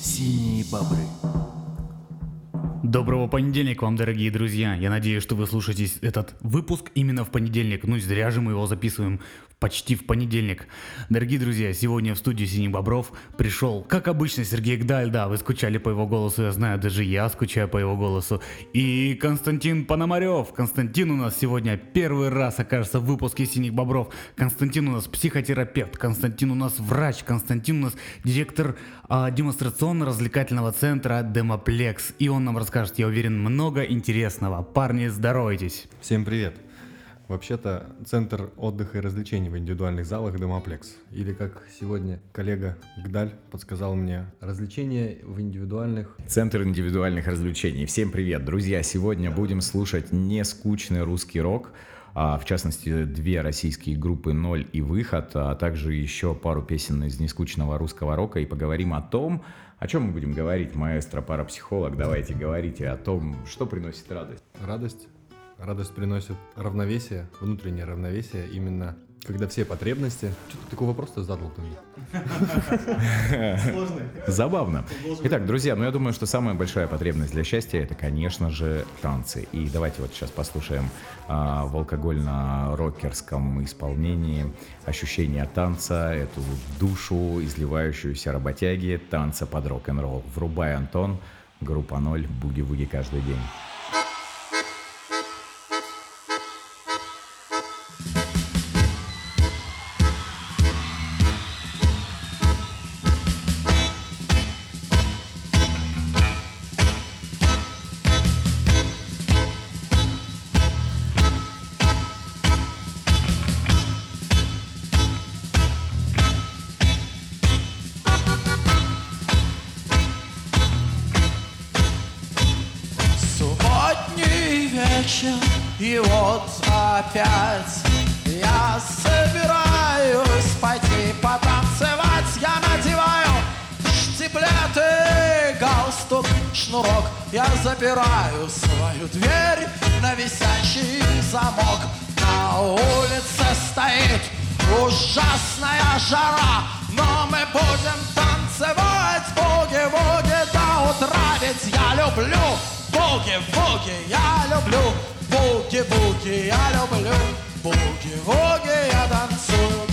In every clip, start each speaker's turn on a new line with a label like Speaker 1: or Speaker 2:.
Speaker 1: Синие бобры.
Speaker 2: Доброго понедельника вам, дорогие друзья. Я надеюсь, что вы слушаете этот выпуск именно в понедельник. Ну, зря же мы его записываем почти в понедельник. Дорогие друзья, сегодня в студию Синий Бобров пришел, как обычно, Сергей Гдаль. Да, вы скучали по его голосу, я знаю, даже я скучаю по его голосу. И Константин Пономарев. Константин у нас сегодня первый раз окажется в выпуске Синих Бобров. Константин у нас психотерапевт, Константин у нас врач, Константин у нас директор демонстрационно-развлекательного центра Демоплекс. И он нам расскажет, я уверен, много интересного. Парни, здоровайтесь.
Speaker 3: Всем привет! Вообще-то Центр отдыха и развлечений в индивидуальных залах Демоплекс. Или как сегодня коллега Гдаль подсказал мне, развлечения в индивидуальных...
Speaker 4: Центр индивидуальных развлечений. Всем привет, друзья! Сегодня будем слушать нескучный русский рок, а, в частности, две российские группы «Ноль» и «Выход», а также еще пару песен из нескучного русского рока, и поговорим о том, о чем мы будем говорить, маэстро, парапсихолог, давайте говорите о том, что приносит радость.
Speaker 3: Радость? Радость приносит равновесие, внутреннее равновесие, именно когда все потребности... Что ты такой вопрос-то задал ко мне?
Speaker 4: Забавно. Итак, друзья, ну я думаю, что самая большая потребность для счастья это, конечно же, танцы. И давайте вот сейчас послушаем а, в алкогольно-рокерском исполнении ощущение танца, эту душу, изливающуюся работяги, танца под рок-н-ролл. Врубай, Антон, группа «Ноль», буги-вуги каждый день.
Speaker 5: Собираюсь пойти потанцевать. Я надеваю штиблеты, галстук, шнурок. Я запираю свою дверь на висячий замок. На улице стоит ужасная жара Но мы будем танцевать. Буги-вуги до утра Ведь я люблю. Буги-вуги, я люблю. Буги-вуги, я люблю буги-вуги, я танцую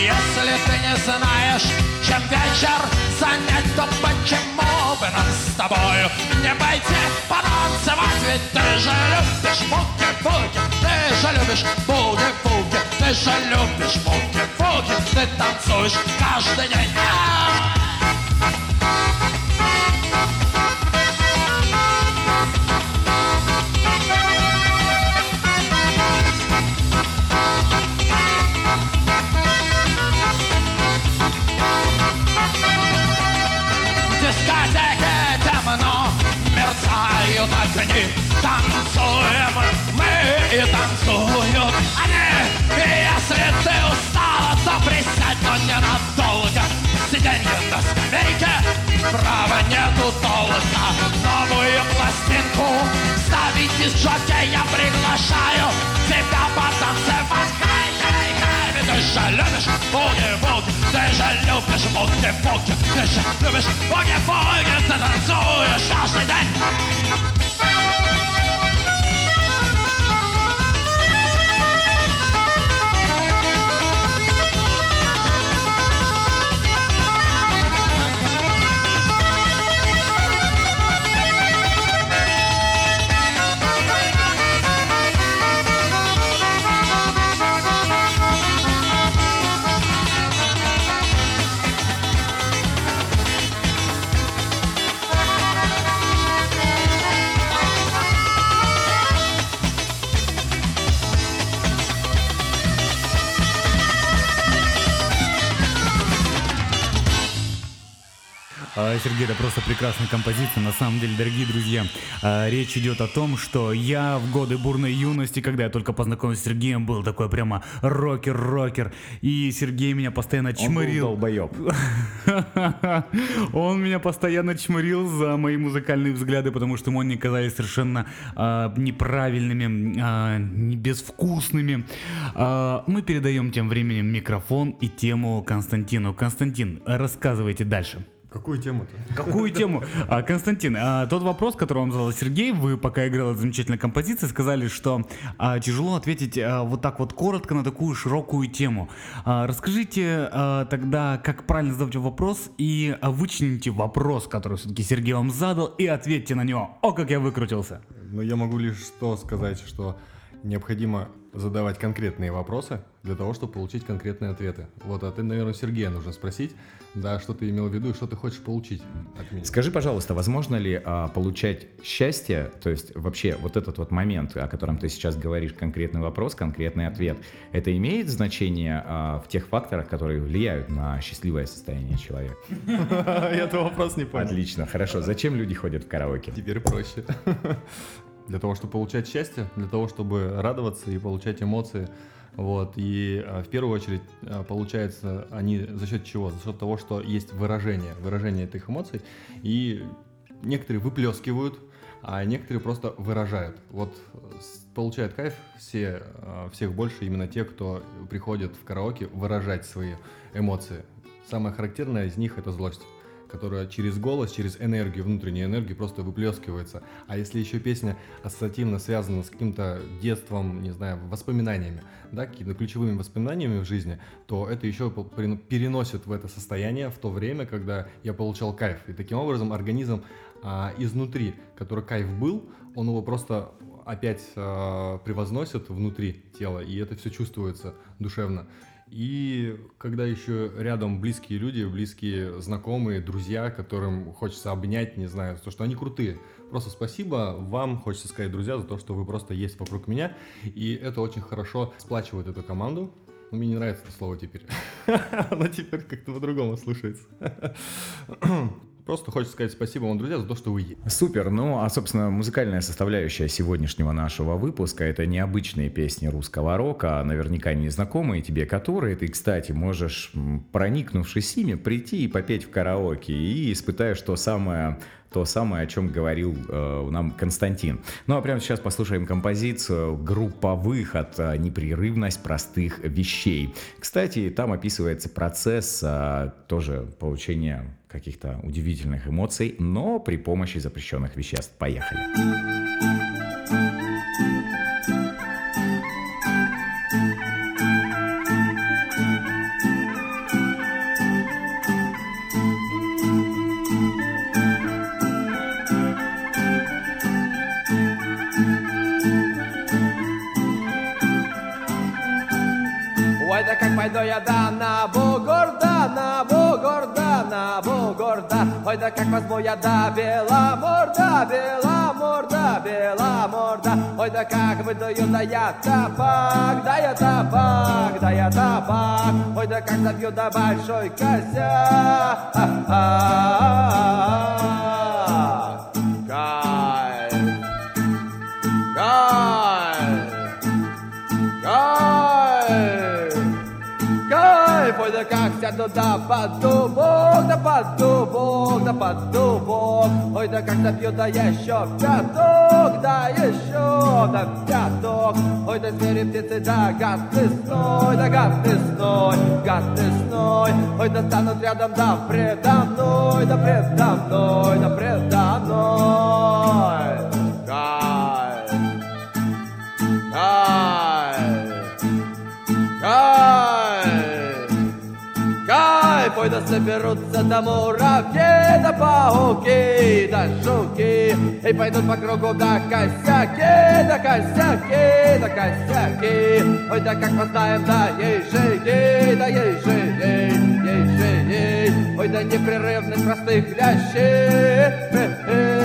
Speaker 5: если ты не знаешь, чем вечер занять То почему бы нам с тобою не пойти потанцевать? Ведь ты же любишь буги-буги Ты же любишь буги-буги Ты же любишь буги-буги. Ты танцуешь каждый день мерцают огни Танцуем мы и танцуют они И если ты устала, то присядь, но ненадолго Сиденье на скамейке, права нету толка Новую пластинку. Ставить из я приглашаю Тебя потанцевать, хай Ведь Ты же любишь буги-буги, ты же любишь буги-буги Ты же любишь буги-буги, ты танцуешь каждый день
Speaker 2: А, Сергей, это просто прекрасная композиция. На самом деле, дорогие друзья, а, речь идет о том, что я в годы бурной юности, когда я только познакомился с Сергеем, был такой прямо рокер-рокер. И Сергей меня постоянно
Speaker 4: Он был долбоеб.
Speaker 2: Он меня постоянно чморил за мои музыкальные взгляды, потому что ему они казались совершенно а, неправильными, а, не безвкусными. А, мы передаем тем временем микрофон и тему Константину. Константин, рассказывайте дальше.
Speaker 3: Какую тему-то?
Speaker 2: Какую тему? А, Константин, а, тот вопрос, который вам задал Сергей, вы пока играл эту замечательную композицию, сказали, что а, тяжело ответить а, вот так вот коротко на такую широкую тему. А, расскажите а, тогда, как правильно задать вопрос, и а, вычлените вопрос, который все-таки Сергей вам задал, и ответьте на него. О, как я выкрутился.
Speaker 3: Но я могу лишь что сказать, что необходимо задавать конкретные вопросы для того, чтобы получить конкретные ответы. Вот, а ты, наверное, Сергея нужно спросить, да, что ты имел в виду и что ты хочешь получить от меня.
Speaker 4: Скажи, пожалуйста, возможно ли а, получать счастье, то есть вообще вот этот вот момент, о котором ты сейчас говоришь, конкретный вопрос, конкретный ответ, это имеет значение а, в тех факторах, которые влияют на счастливое состояние человека?
Speaker 3: Я этот вопрос не понял.
Speaker 4: Отлично, хорошо. Зачем люди ходят в караоке?
Speaker 3: Теперь проще. Для того, чтобы получать счастье, для того, чтобы радоваться и получать эмоции. Вот. И а, в первую очередь а, получается они за счет чего? За счет того, что есть выражение, выражение этих эмоций. И некоторые выплескивают, а некоторые просто выражают. Вот получают кайф все, а, всех больше именно те, кто приходит в караоке выражать свои эмоции. Самое характерное из них это злость которая через голос, через энергию, внутреннюю энергию просто выплескивается. А если еще песня ассоциативно связана с каким-то детством, не знаю, воспоминаниями, да, какими-то ключевыми воспоминаниями в жизни, то это еще переносит в это состояние в то время, когда я получал кайф. И таким образом организм а, изнутри, который кайф был, он его просто опять а, превозносит внутри тела, и это все чувствуется душевно. И когда еще рядом близкие люди, близкие знакомые, друзья, которым хочется обнять, не знаю, то, что они крутые. Просто спасибо вам, хочется сказать, друзья, за то, что вы просто есть вокруг меня. И это очень хорошо сплачивает эту команду. Ну, Мне не нравится это слово теперь. Оно теперь как-то по-другому слушается. Просто хочется сказать спасибо вам, друзья, за то, что вы есть.
Speaker 4: Супер. Ну, а, собственно, музыкальная составляющая сегодняшнего нашего выпуска — это необычные песни русского рока, наверняка незнакомые тебе, которые ты, кстати, можешь, проникнувшись ими, прийти и попеть в караоке, и испытаешь то самое то самое, о чем говорил э, нам Константин. Ну а прямо сейчас послушаем композицию группа «Выход. э, Непрерывность простых вещей». Кстати, там описывается процесс э, тоже получения каких-то удивительных эмоций, но при помощи запрещенных веществ. Поехали.
Speaker 6: Ой, как пойду я да на бугорда, Ой, да как я да бела морда, бела морда, бела морда. Ой, да как выдаю да я табак, да я табак, да я табак. Ой, да как забью да большой косяк. Кайф, да сяду да под дубок, да под дубок, да дубок. Ой, да как забью да еще пяток, да еще да пяток. Ой, да звери птицы, да гадный сной, да гадный сной, гадный сной. Ой, да станут рядом, да предо мной, да предо мной, да предо мной. Ой, да соберутся да муравьи, да пауки, да жуки, и пойдут по кругу да косяки, да косяки, да косяки. Ой, да как познаем, да ежей, да ежей, ежей. Ой, да непрерывность простых лящей.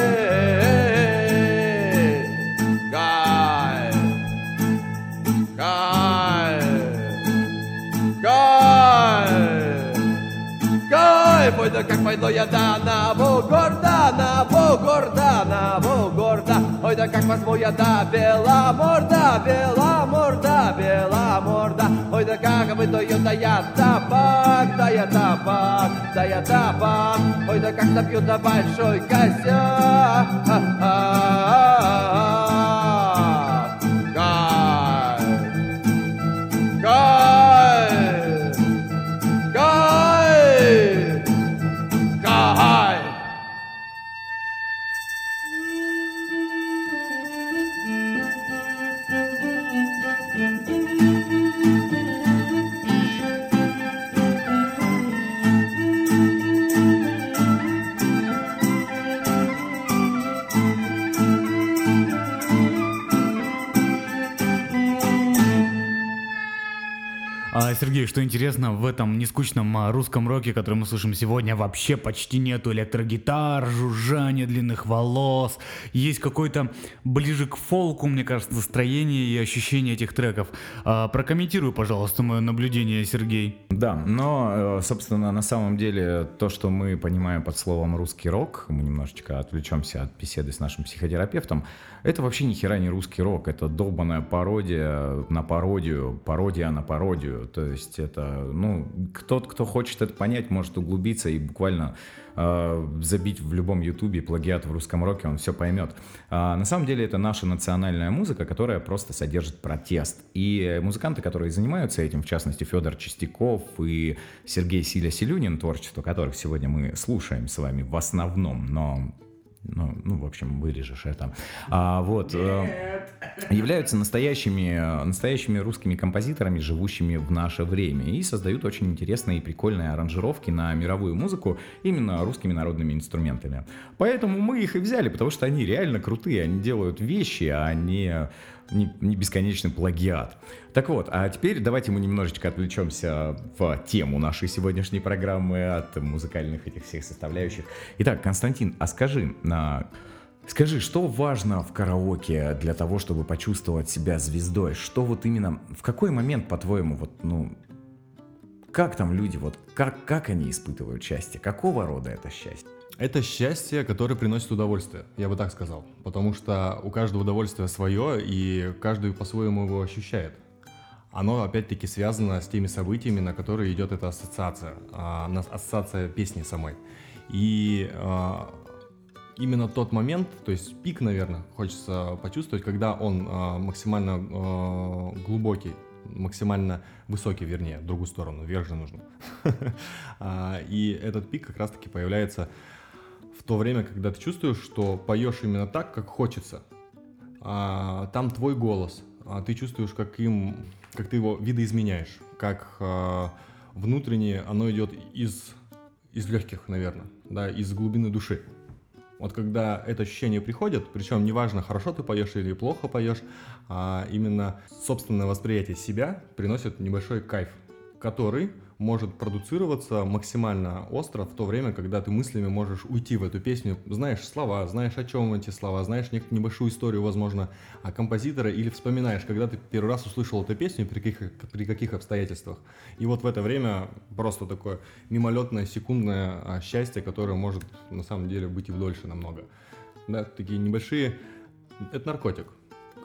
Speaker 6: двойное ну дана, во гордана, во гордана, во горда.
Speaker 5: Ой, да как возьму я да, бела морда, бела морда, бела морда. Ой, да как вы я да я табак, да я табак, да я табак. Ой, да как напью, да большой косяк.
Speaker 2: А, Сергей, что интересно, в этом нескучном а, русском роке, который мы слышим сегодня, вообще почти нету электрогитар, жужжания длинных волос. Есть какой-то ближе к фолку, мне кажется, настроение и ощущение этих треков. А, прокомментируй, пожалуйста, мое наблюдение, Сергей.
Speaker 4: Да, но, э, собственно, на самом деле то, что мы понимаем под словом русский рок, мы немножечко отвлечемся от беседы с нашим психодерапевтом, это вообще ни хера не русский рок, это долбанная пародия на пародию, пародия на пародию. То есть это, ну, тот, кто хочет это понять, может углубиться и буквально э, забить в любом ютубе плагиат в русском роке, он все поймет. А, на самом деле это наша национальная музыка, которая просто содержит протест. И музыканты, которые занимаются этим, в частности Федор Чистяков и Сергей Силя Селюнин, творчество которых сегодня мы слушаем с вами в основном, но ну, ну, в общем, вырежешь это. А, вот, э, являются настоящими, настоящими русскими композиторами, живущими в наше время, и создают очень интересные и прикольные аранжировки на мировую музыку именно русскими народными инструментами. Поэтому мы их и взяли, потому что они реально крутые, они делают вещи, а не, не, не бесконечный плагиат. Так вот, а теперь давайте мы немножечко отвлечемся в тему нашей сегодняшней программы от музыкальных этих всех составляющих. Итак, Константин, а скажи, на Скажи, что важно в караоке для того, чтобы почувствовать себя звездой? Что вот именно, в какой момент, по-твоему, вот, ну, как там люди, вот, как, как они испытывают счастье? Какого рода это счастье?
Speaker 3: Это счастье, которое приносит удовольствие, я бы так сказал. Потому что у каждого удовольствие свое, и каждый по-своему его ощущает. Оно, опять-таки, связано с теми событиями, на которые идет эта ассоциация, а, ассоциация песни самой. И а, именно тот момент, то есть пик, наверное, хочется почувствовать, когда он а, максимально а, глубокий, максимально высокий, вернее, в другую сторону, вверх же нужно. И этот пик как раз-таки появляется в то время, когда ты чувствуешь, что поешь именно так, как хочется. А, Там твой голос, а ты чувствуешь, как им, как ты его видоизменяешь, как а, внутренне оно идет из, из легких, наверное, да, из глубины души. Вот когда это ощущение приходит, причем неважно, хорошо ты поешь или плохо поешь, а именно собственное восприятие себя приносит небольшой кайф, который может продуцироваться максимально остро в то время, когда ты мыслями можешь уйти в эту песню, знаешь слова, знаешь, о чем эти слова, знаешь небольшую историю, возможно, о композитора, или вспоминаешь, когда ты первый раз услышал эту песню, при каких, при каких обстоятельствах. И вот в это время просто такое мимолетное, секундное а, счастье, которое может на самом деле быть и дольше намного. Да, такие небольшие... Это наркотик,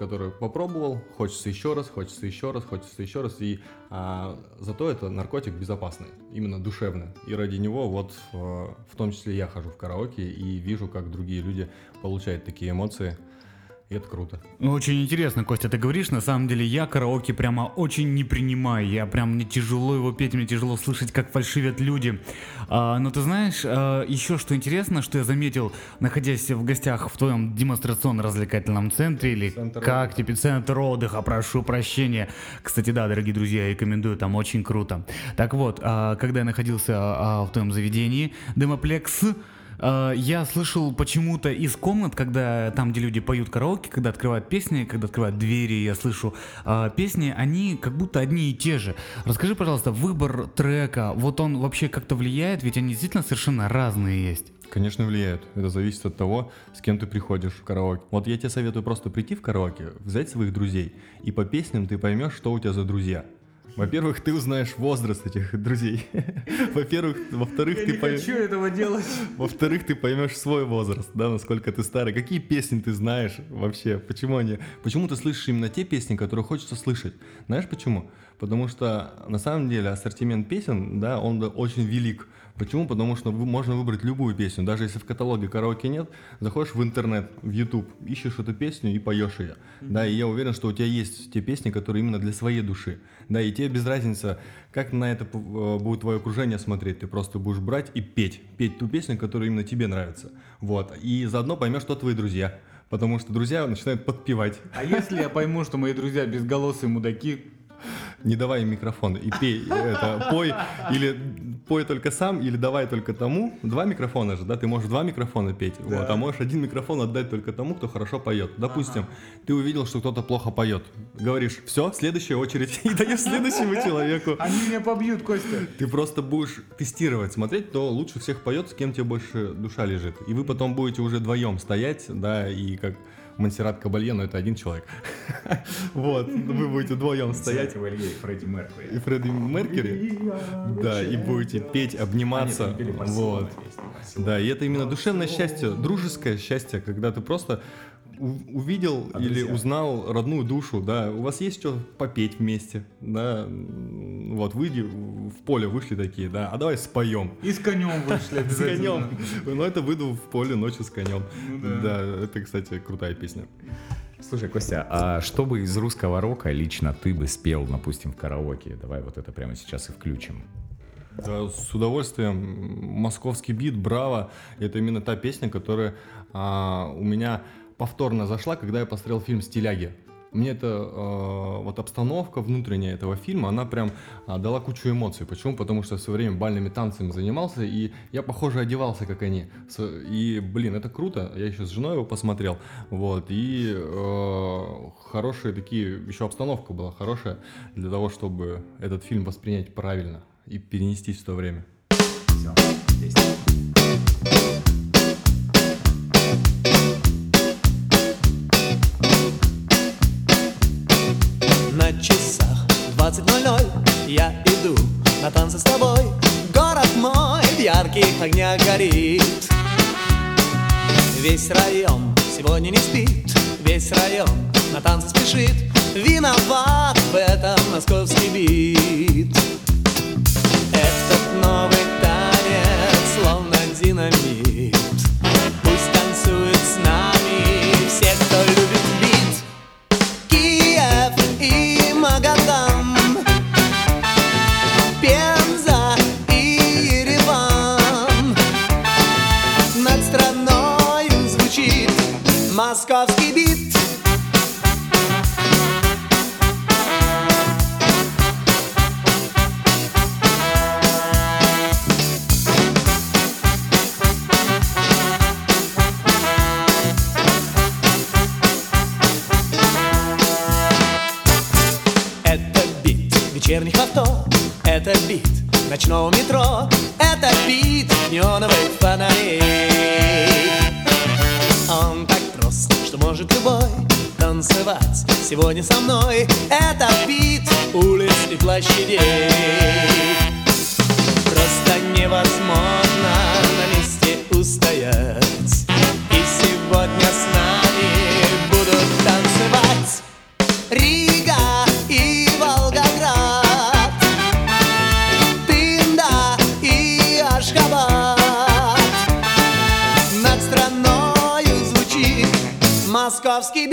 Speaker 3: который попробовал, хочется еще раз, хочется еще раз, хочется еще раз. И а, зато это наркотик безопасный, именно душевный. И ради него вот э, в том числе я хожу в караоке и вижу, как другие люди получают такие эмоции. И это круто.
Speaker 2: Очень интересно, Костя, ты говоришь, на самом деле я караоке прямо очень не принимаю, я прям, мне тяжело его петь, мне тяжело слышать, как фальшивят люди. А, но ты знаешь, а, еще что интересно, что я заметил, находясь в гостях в твоем демонстрационно-развлекательном центре, или
Speaker 3: Центр
Speaker 2: как тебе, центр отдыха, прошу прощения. Кстати, да, дорогие друзья, я рекомендую, там очень круто. Так вот, а, когда я находился а, в твоем заведении, Демоплекс, Я слышал почему-то из комнат, когда там, где люди поют караоке, когда открывают песни, когда открывают двери, я слышу э, песни, они как будто одни и те же. Расскажи, пожалуйста, выбор трека, вот он вообще как-то влияет, ведь они действительно совершенно разные есть.
Speaker 3: Конечно, влияет. Это зависит от того, с кем ты приходишь в караоке. Вот я тебе советую просто прийти в караоке, взять своих друзей, и по песням ты поймешь, что у тебя за друзья. Во-первых, ты узнаешь возраст этих друзей. Во-первых, во-вторых, ты поймешь...
Speaker 2: этого делать.
Speaker 3: Во-вторых, ты поймешь свой возраст, да, насколько ты старый, какие песни ты знаешь вообще, почему они, почему ты слышишь именно те песни, которые хочется слышать. Знаешь почему? Потому что на самом деле ассортимент песен, да, он очень велик. Почему? Потому что можно выбрать любую песню. Даже если в каталоге караоке нет, заходишь в интернет, в YouTube, ищешь эту песню и поешь ее. Да, и я уверен, что у тебя есть те песни, которые именно для своей души. Да, и тебе без разницы, как на это э, будет твое окружение смотреть. Ты просто будешь брать и петь. Петь ту песню, которая именно тебе нравится. Вот. И заодно поймешь, что твои друзья. Потому что друзья начинают подпевать.
Speaker 2: А если я пойму, что мои друзья безголосые мудаки,
Speaker 3: Не давай им микрофон и пей, это, пой, или пой только сам, или давай только тому. Два микрофона же, да, ты можешь два микрофона петь, вот, а можешь один микрофон отдать только тому, кто хорошо поет. Допустим, ты увидел, что кто-то плохо поет. Говоришь, все, следующая очередь, и даешь следующему человеку.
Speaker 2: они меня побьют, Костя.
Speaker 3: Ты просто будешь тестировать, смотреть, кто лучше всех поет, с кем тебе больше душа лежит. И вы потом будете уже вдвоем стоять, да, и как Монсеррат Кабалье, но это один человек. Вот, вы будете вдвоем стоять.
Speaker 4: Фредди Меркьюри.
Speaker 3: И Фредди Меркьюри, да, и будете петь, обниматься, вот. Да, и это именно душевное счастье, дружеское счастье, когда ты просто увидел или узнал родную душу, да, у вас есть что попеть вместе, да, вот, выйди в поле, вышли такие, да, а давай споем.
Speaker 2: И с конем вышли
Speaker 3: С конем. Ну, это выйду в поле ночью с конем.
Speaker 2: Ну
Speaker 3: Да, это, кстати, крутая песня.
Speaker 4: Слушай, Костя, а что бы из русского рока лично ты бы спел, допустим, в караоке? Давай вот это прямо сейчас и включим.
Speaker 3: Да, с удовольствием. Московский бит, браво. Это именно та песня, которая а, у меня повторно зашла, когда я посмотрел фильм «Стиляги». Мне эта э, вот обстановка внутренняя этого фильма, она прям а, дала кучу эмоций. Почему? Потому что я все время бальными танцами занимался, и я, похоже, одевался, как они. И, блин, это круто. Я еще с женой его посмотрел. Вот. И э, хорошие такие, еще обстановка была хорошая для того, чтобы этот фильм воспринять правильно и перенестись в то время.
Speaker 4: Все, песня.
Speaker 7: Горит. Весь район сегодня не спит Весь район ночного метро Это бит неоновых фонарей. Он так прост, что может любой Танцевать сегодня со мной. Это бит улиц и площадей. Просто невозможно на месте устоять московский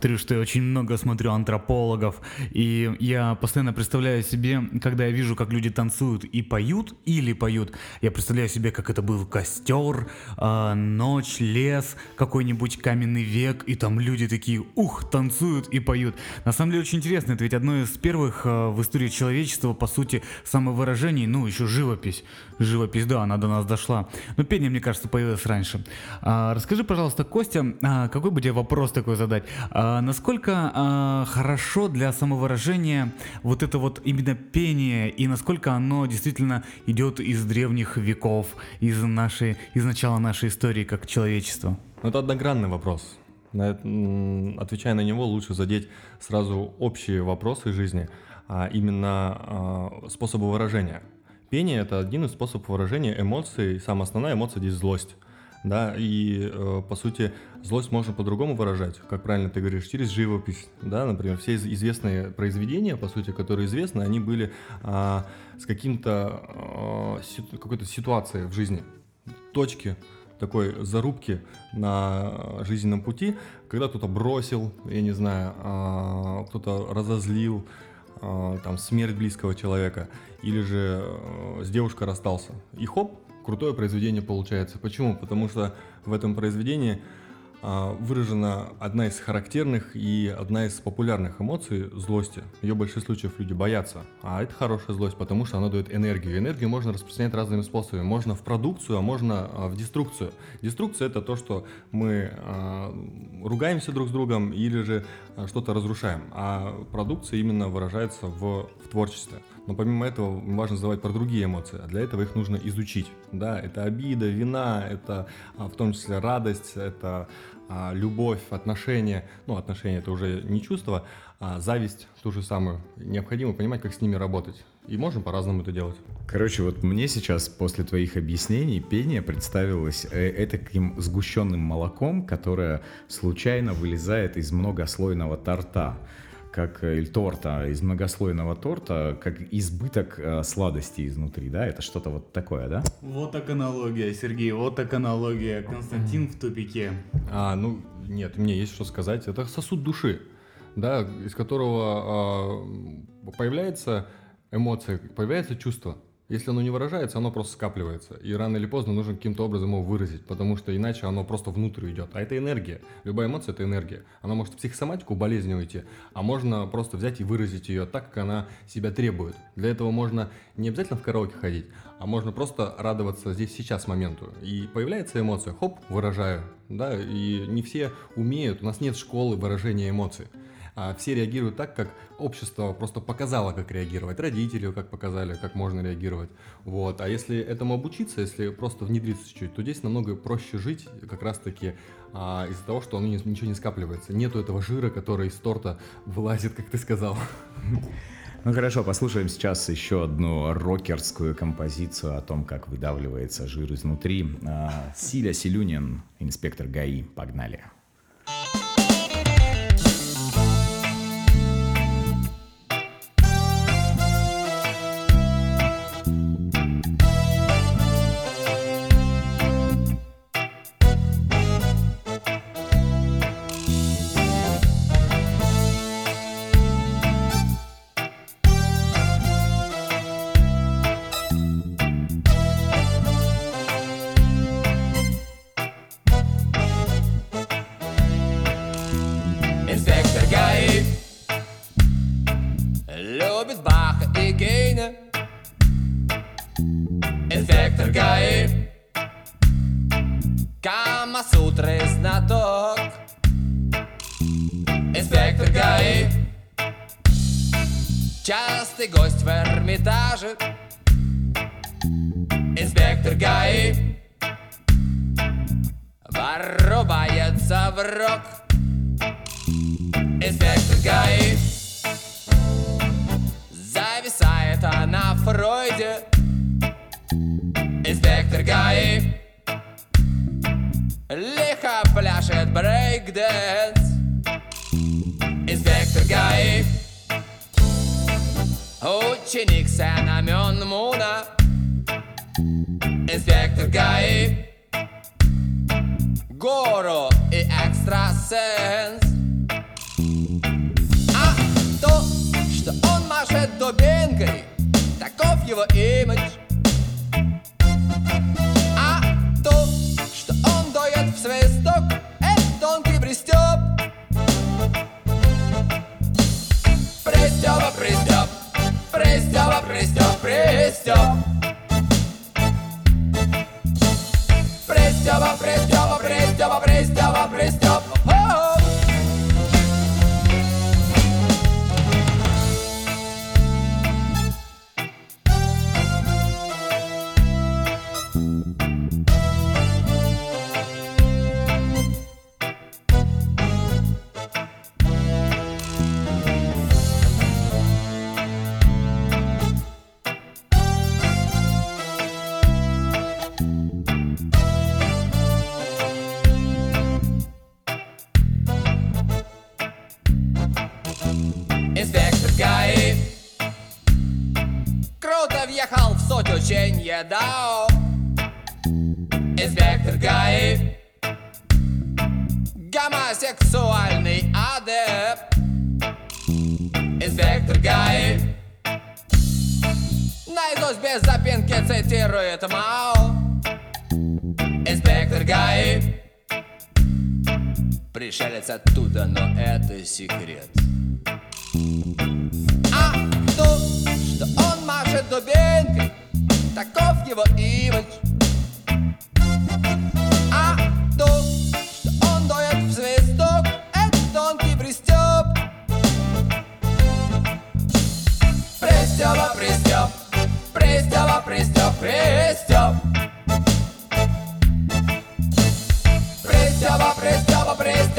Speaker 2: повторю, что я очень много смотрю антропологов, и я постоянно представляю себе, когда я вижу, как люди танцуют и поют, или поют, я представляю себе, как это был костер, а, ночь, лес, какой-нибудь каменный век, и там люди такие, ух, танцуют и поют. На самом деле очень интересно, это ведь одно из первых а, в истории человечества, по сути, самовыражений, ну, еще живопись. Живопись, да, она до нас дошла. Но пение, мне кажется, появилось раньше. А, расскажи, пожалуйста, Костя, а, какой бы тебе вопрос такой задать? А, насколько а, хорошо для самовыражения вот это вот именно пение, и насколько оно действительно идет из древних веков, из нашей, из начала нашей истории как человечества?
Speaker 3: Ну, это одногранный вопрос. На отвечая на него, лучше задеть сразу общие вопросы жизни, а именно а, способы выражения. Пение — это один из способов выражения эмоций. Самая основная эмоция здесь — злость. Да, и э, по сути злость можно по-другому выражать, как правильно ты говоришь, через живопись, да, например, все из- известные произведения, по сути, которые известны, они были а, с каким-то а, ситу- какой-то ситуацией в жизни, точки такой зарубки на жизненном пути, когда кто-то бросил, я не знаю, а, кто-то разозлил, а, там смерть близкого человека, или же э, с девушкой расстался. И хоп, крутое произведение получается. Почему? Потому что в этом произведении а, выражена одна из характерных и одна из популярных эмоций злости. Ее в случаев люди боятся. А это хорошая злость, потому что она дает энергию. Энергию можно распространять разными способами. Можно в продукцию, а можно а, в деструкцию. Деструкция это то, что мы а, ругаемся друг с другом или же что-то разрушаем. А продукция именно выражается в, в творчестве. Но помимо этого важно задавать про другие эмоции, а для этого их нужно изучить. Да, это обида, вина, это а, в том числе радость, это а, любовь, отношения. Ну, отношения это уже не чувство, а зависть ту же самую. Необходимо понимать, как с ними работать. И можем по-разному это делать.
Speaker 4: Короче, вот мне сейчас после твоих объяснений пение представилось э, таким сгущенным молоком, которое случайно вылезает из многослойного торта как э, или торта из многослойного торта, как избыток э, сладости изнутри, да? Это что-то вот такое, да?
Speaker 2: Вот так аналогия, Сергей, вот так аналогия. Константин в тупике.
Speaker 3: А, ну, нет, мне есть что сказать. Это сосуд души, да, из которого а, появляется эмоция, появляется чувство. Если оно не выражается, оно просто скапливается. И рано или поздно нужно каким-то образом его выразить, потому что иначе оно просто внутрь идет. А это энергия. Любая эмоция — это энергия. Она может в психосоматику, болезни уйти, а можно просто взять и выразить ее так, как она себя требует. Для этого можно не обязательно в караоке ходить, а можно просто радоваться здесь сейчас моменту. И появляется эмоция, хоп, выражаю. Да, и не все умеют, у нас нет школы выражения эмоций. А все реагируют так, как общество просто показало, как реагировать. Родители как показали, как можно реагировать. Вот. А если этому обучиться, если просто внедриться чуть-чуть, то здесь намного проще жить как раз-таки а, из-за того, что оно ничего не скапливается. Нету этого жира, который из торта вылазит, как ты сказал.
Speaker 4: Ну хорошо, послушаем сейчас еще одну рокерскую композицию о том, как выдавливается жир изнутри. А, Силя Силюнин, инспектор ГАИ. Погнали.
Speaker 6: Инспектор пляшет брейк-дэнс Инспектор ГАИ Ученик Сан Мён Муна Инспектор ГАИ Гуру и экстрасенс. А то, что он машет дубинкой Таков его имидж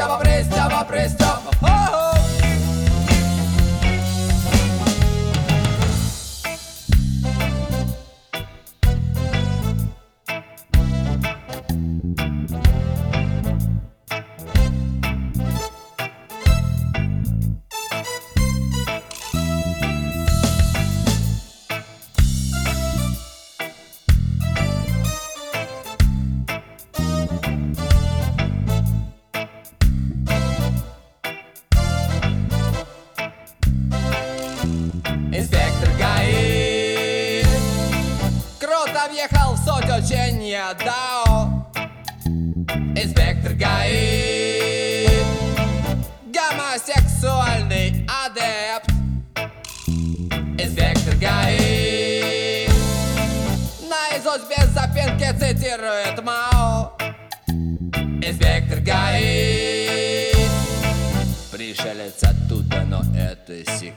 Speaker 6: prestava, prestava, prestava.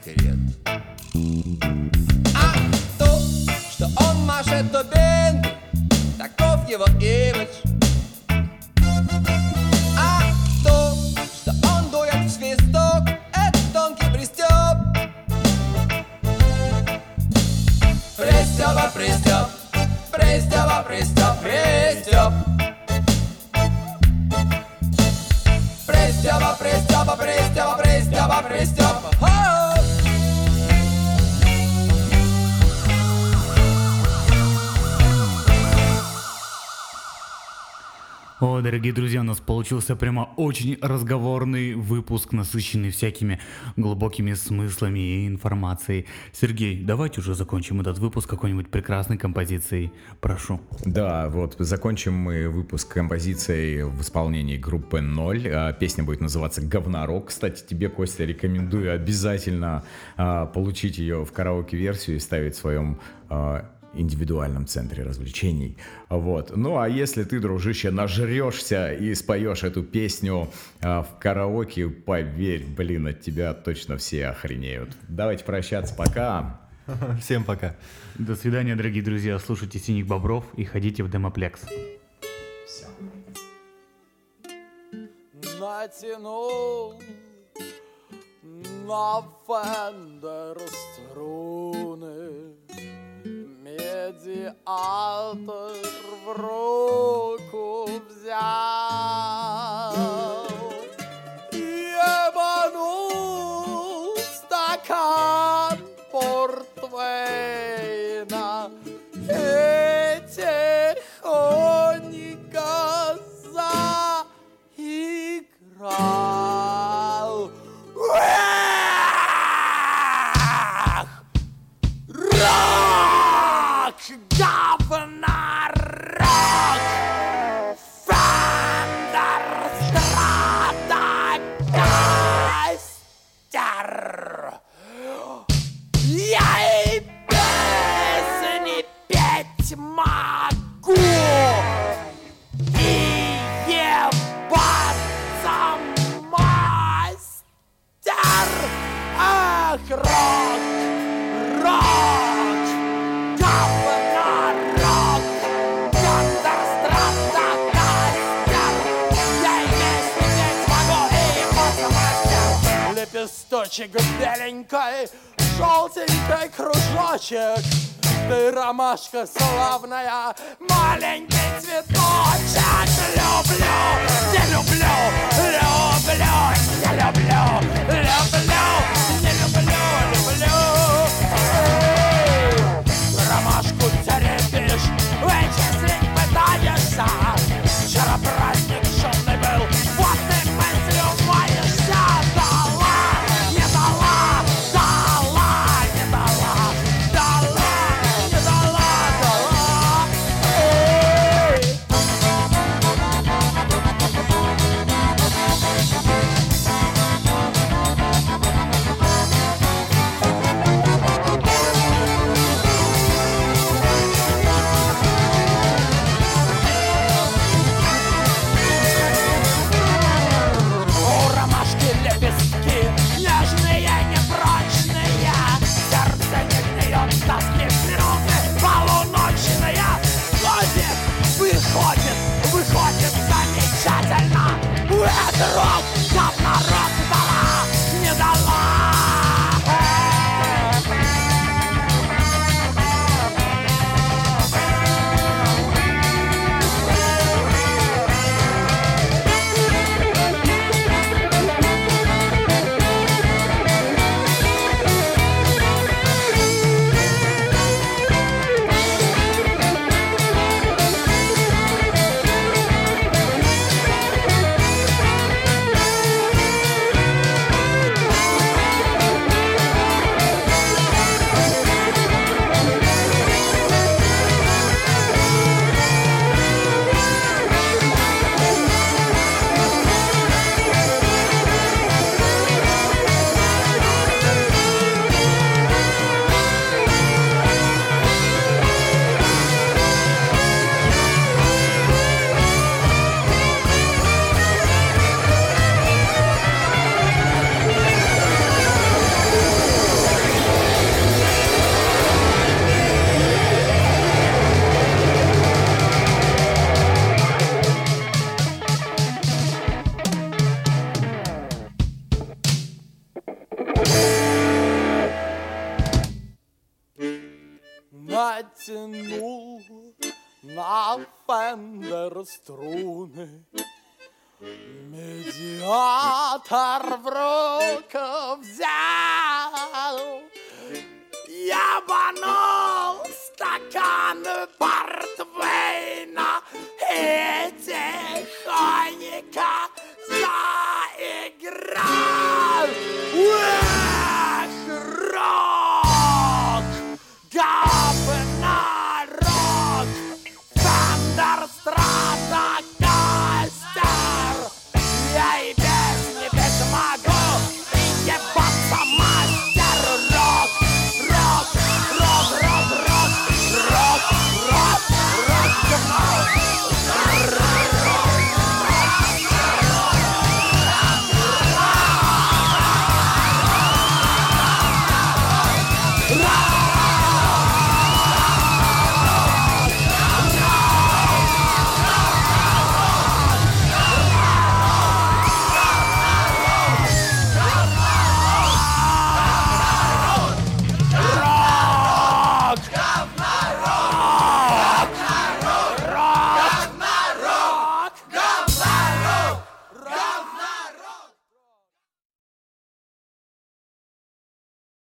Speaker 6: Секрет. А то, что он машет дубинкой Таков его имидж О,
Speaker 2: дорогие друзья, у нас получился прямо очень разговорный выпуск, насыщенный всякими глубокими смыслами и информацией. Сергей, давайте уже закончим этот выпуск какой-нибудь прекрасной композицией. Прошу.
Speaker 4: Да, вот закончим мы выпуск композицией в исполнении группы «Ноль». А, Песня будет называться «Говнорок». Кстати, тебе, Костя, рекомендую обязательно а, получить ее в караоке-версию и ставить в своем а, индивидуальном центре развлечений. Вот. Ну а если ты, дружище, нажрешься и споешь эту песню а, в караоке, поверь, блин, от тебя точно все охренеют. Давайте прощаться, пока.
Speaker 3: Всем пока.
Speaker 2: До свидания, дорогие друзья. Слушайте «Синих бобров» и ходите в Демоплекс.
Speaker 5: натянул на фендер струны медиатор в руку взял беленькой, желтенький кружочек. Ты ромашка славная, маленький цветочек. Люблю, не люблю, люблю, не люблю, люблю, не люблю, люблю. Ромашку теребишь, вычислить пытаешься Вчера праздник